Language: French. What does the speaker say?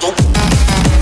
Top!